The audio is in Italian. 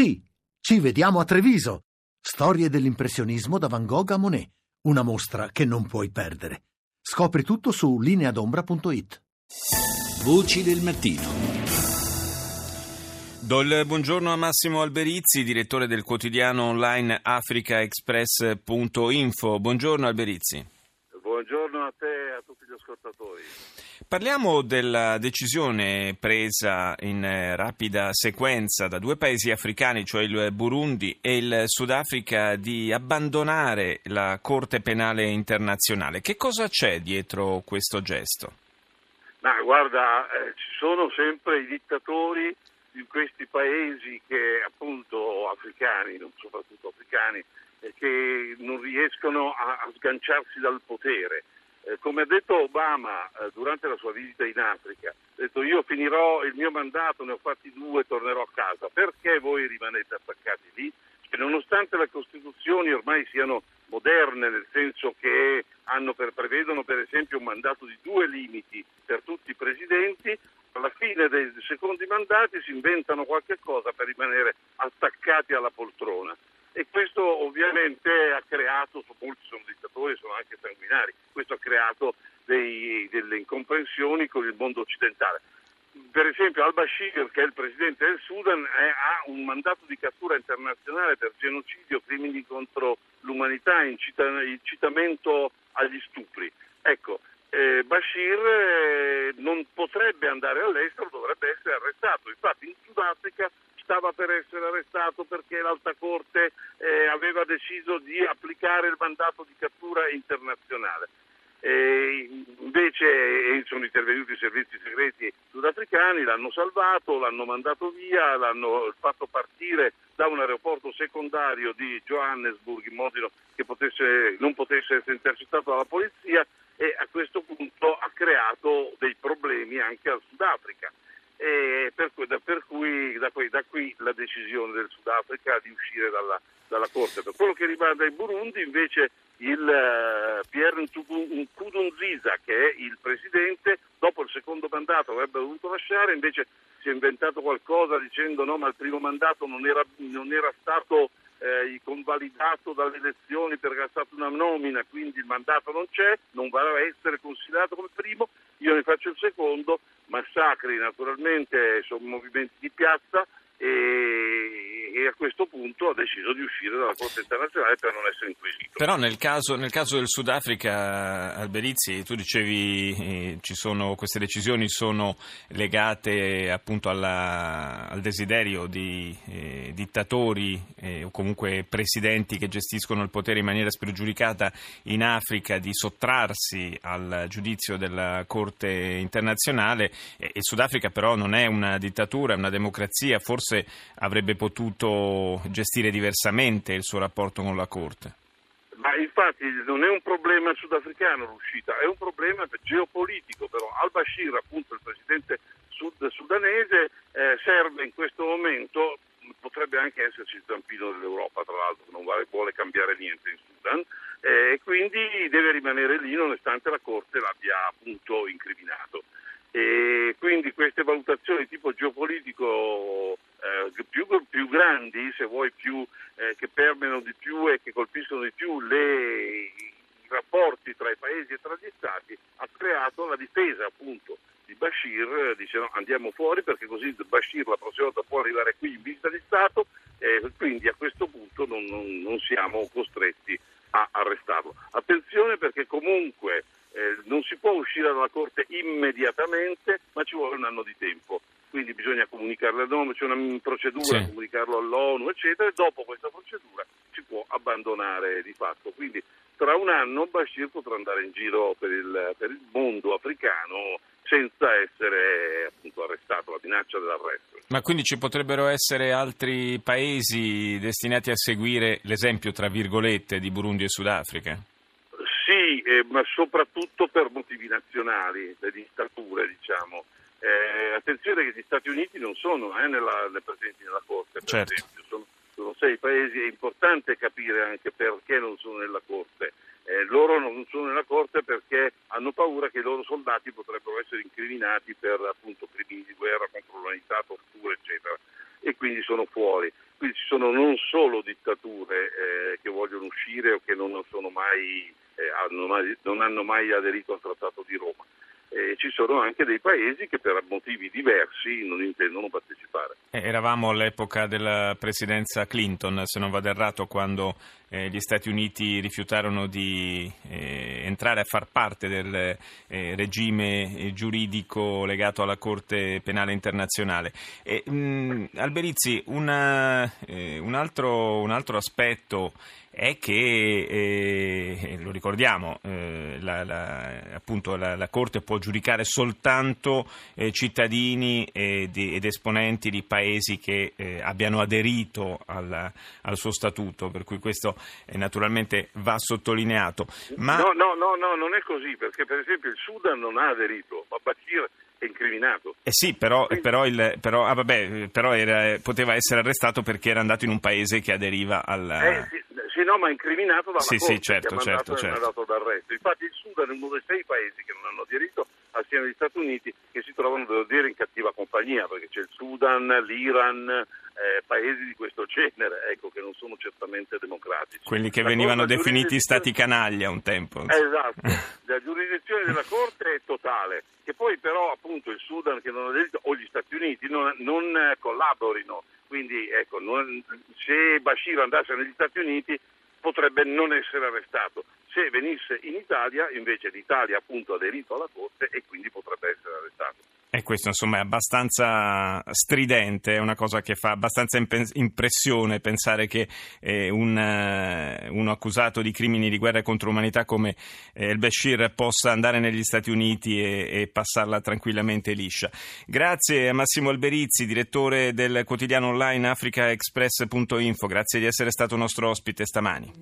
Sì, ci vediamo a Treviso. Storie dell'impressionismo da Van Gogh a Monet. Una mostra che non puoi perdere. Scopri tutto su lineadombra.it. Voci del mattino. Do il buongiorno a Massimo Alberizzi, direttore del quotidiano online africaexpress.info. Buongiorno Alberizzi. Buongiorno a te e a tutti gli ascoltatori. Parliamo della decisione presa in eh, rapida sequenza da due paesi africani, cioè il Burundi e il Sudafrica, di abbandonare la Corte Penale Internazionale. Che cosa c'è dietro questo gesto? Ma guarda, eh, ci sono sempre i dittatori di questi paesi che appunto africani, non soprattutto africani, che non riescono a, a sganciarsi dal potere eh, come ha detto Obama eh, durante la sua visita in Africa, ha detto io finirò il mio mandato, ne ho fatti due, tornerò a casa. Perché voi rimanete attaccati lì? Che nonostante le Costituzioni ormai siano moderne, nel senso che per, prevedono per esempio un mandato di due limiti per tutti i presidenti, alla fine dei secondi mandati si inventano qualche cosa per rimanere attaccati alla poltrona e questo ovviamente ha creato, molti sono dittatori, sono anche sanguinari, questo ha creato dei, delle incomprensioni con il mondo occidentale. Per esempio al-Bashir, che è il presidente del Sudan, è, ha un mandato di cattura internazionale per genocidio, crimini contro l'umanità, incita, incitamento agli stupri. Ecco, eh, Bashir eh, non potrebbe andare all'estero, dovrebbe essere arrestato. Infatti in Sudafrica stava per essere arrestato perché l'Alta Corte eh, aveva deciso di applicare il mandato di cattura internazionale. E invece eh, sono intervenuti i servizi segreti sudafricani, l'hanno salvato, l'hanno mandato via, l'hanno fatto partire da un aeroporto secondario di Johannesburg in modo che potesse, non potesse essere intercettato dalla polizia e a questo punto ha creato dei problemi anche al Sudafrica per da, per cui da, qui, da, qui, la decisione del Sudafrica di uscire dalla, dalla Corte. Per quello che riguarda il Burundi invece il uh, Pierre Nkurunziza che è il presidente dopo il secondo mandato avrebbe dovuto lasciare invece si è inventato qualcosa dicendo no ma il primo mandato non era, non era stato eh, convalidato dalle elezioni perché è stata una nomina, quindi il mandato non c'è, non va a essere considerato come primo, io ne faccio il secondo, massacri naturalmente sono movimenti di piazza e, e, a questo punto ha deciso di uscire dalla Corte internazionale per non essere inquisito. Però nel caso, nel caso del Sudafrica, Alberizzi, tu dicevi eh, queste decisioni sono legate appunto alla, al desiderio di eh, dittatori eh, o comunque presidenti che gestiscono il potere in maniera spregiudicata in Africa di sottrarsi al giudizio della Corte internazionale. il Sudafrica però non è una dittatura, è una democrazia, forse forse avrebbe potuto gestire diversamente il suo rapporto con la Corte. Ma infatti non è un problema sudafricano l'uscita, è un problema geopolitico però. Al-Bashir, appunto il presidente sud- sudanese, eh, serve in questo momento, potrebbe anche esserci il zampino dell'Europa tra l'altro, non vuole cambiare niente in Sudan, e eh, quindi deve rimanere lì nonostante la Corte l'abbia appunto incriminato. E quindi queste valutazioni di tipo geopolitico eh, più, più, grandi, se vuoi, più, eh, che permeano di più e che colpiscono di più le, i rapporti tra i paesi e tra gli stati, ha creato la difesa appunto di Bashir, dice no, andiamo fuori perché così Bashir la prossima volta può arrivare qui in visita di Stato e quindi a questo punto non, non, non siamo costretti a arrestarlo. Attenzione perché comunque eh, non si può uscire dalla Corte immediatamente, ma ci vuole un anno di tempo. Quindi bisogna comunicarlo all'ONU, c'è una procedura, sì. comunicarlo all'ONU, eccetera, e dopo questa procedura si può abbandonare di fatto. Quindi tra un anno Bashir potrà andare in giro per il, per il mondo africano senza essere appunto arrestato, la minaccia dell'arresto. Ma quindi ci potrebbero essere altri paesi destinati a seguire l'esempio, tra virgolette, di Burundi e Sudafrica? Sì, eh, ma soprattutto per motivi nazionali, le dittature, diciamo. Eh, attenzione che gli Stati Uniti non sono eh, nella, presenti nella Corte, per certo. esempio, sono, sono, sei paesi, è importante capire anche perché non sono nella Corte. Eh, loro non sono nella Corte perché hanno paura che i loro soldati potrebbero essere incriminati per appunto crimini di guerra contro l'umanità, torture, eccetera, e quindi sono fuori. quindi ci sono non solo dittature eh, che vogliono uscire o che non, mai, eh, hanno mai, non hanno mai aderito al Trattato di Roma, eh, ci sono anche dei paesi che per motivi diversi non intendono partecipare. Eh, eravamo all'epoca della presidenza Clinton, se non vado errato, quando eh, gli Stati Uniti rifiutarono di eh, entrare a far parte del eh, regime giuridico legato alla Corte Penale Internazionale. Mh, Alberizzi, una, eh, un, altro, un altro aspetto è che, eh, lo ricordiamo, eh, la, la, appunto la, la, Corte può giudicare soltanto eh, cittadini ed, ed, esponenti di paesi che eh, abbiano aderito al, al, suo statuto, per cui questo eh, naturalmente va sottolineato. Ma... No, no, no, no, non è così, perché per esempio il Sudan non ha aderito, ma Bashir è incriminato. Eh sì, però, però, il, però, ah, vabbè, però era, poteva essere arrestato perché era andato in un paese che aderiva al... Eh, sì, sì, no, ma incriminato dalla sì, Corte sì, certo, che certo, certo. d'arresto. Infatti il Sudan è uno dei sei paesi che non hanno aderito assieme agli Stati Uniti che si trovano, devo dire, in cattiva compagnia, perché c'è il Sudan, l'Iran, eh, paesi di questo genere, ecco, che non sono certamente democratici. Quelli che La venivano definiti stati canaglia un tempo. Esatto, la giurisdizione della Corte è totale, che poi però appunto il Sudan che non ha aderito o gli Stati Uniti non, non collaborino, quindi ecco, non, se Bashir andasse negli Stati Uniti potrebbe non essere arrestato. Se venisse in Italia, invece l'Italia appunto ha aderito alla Corte e quindi potrebbe essere arrestato. E questo insomma è abbastanza stridente, è una cosa che fa abbastanza impressione pensare che eh, un, uh, uno accusato di crimini di guerra contro l'umanità come eh, el Bashir possa andare negli Stati Uniti e, e, passarla tranquillamente liscia. Grazie a Massimo Alberizzi, direttore del quotidiano online africaexpress.info, grazie di essere stato nostro ospite stamani.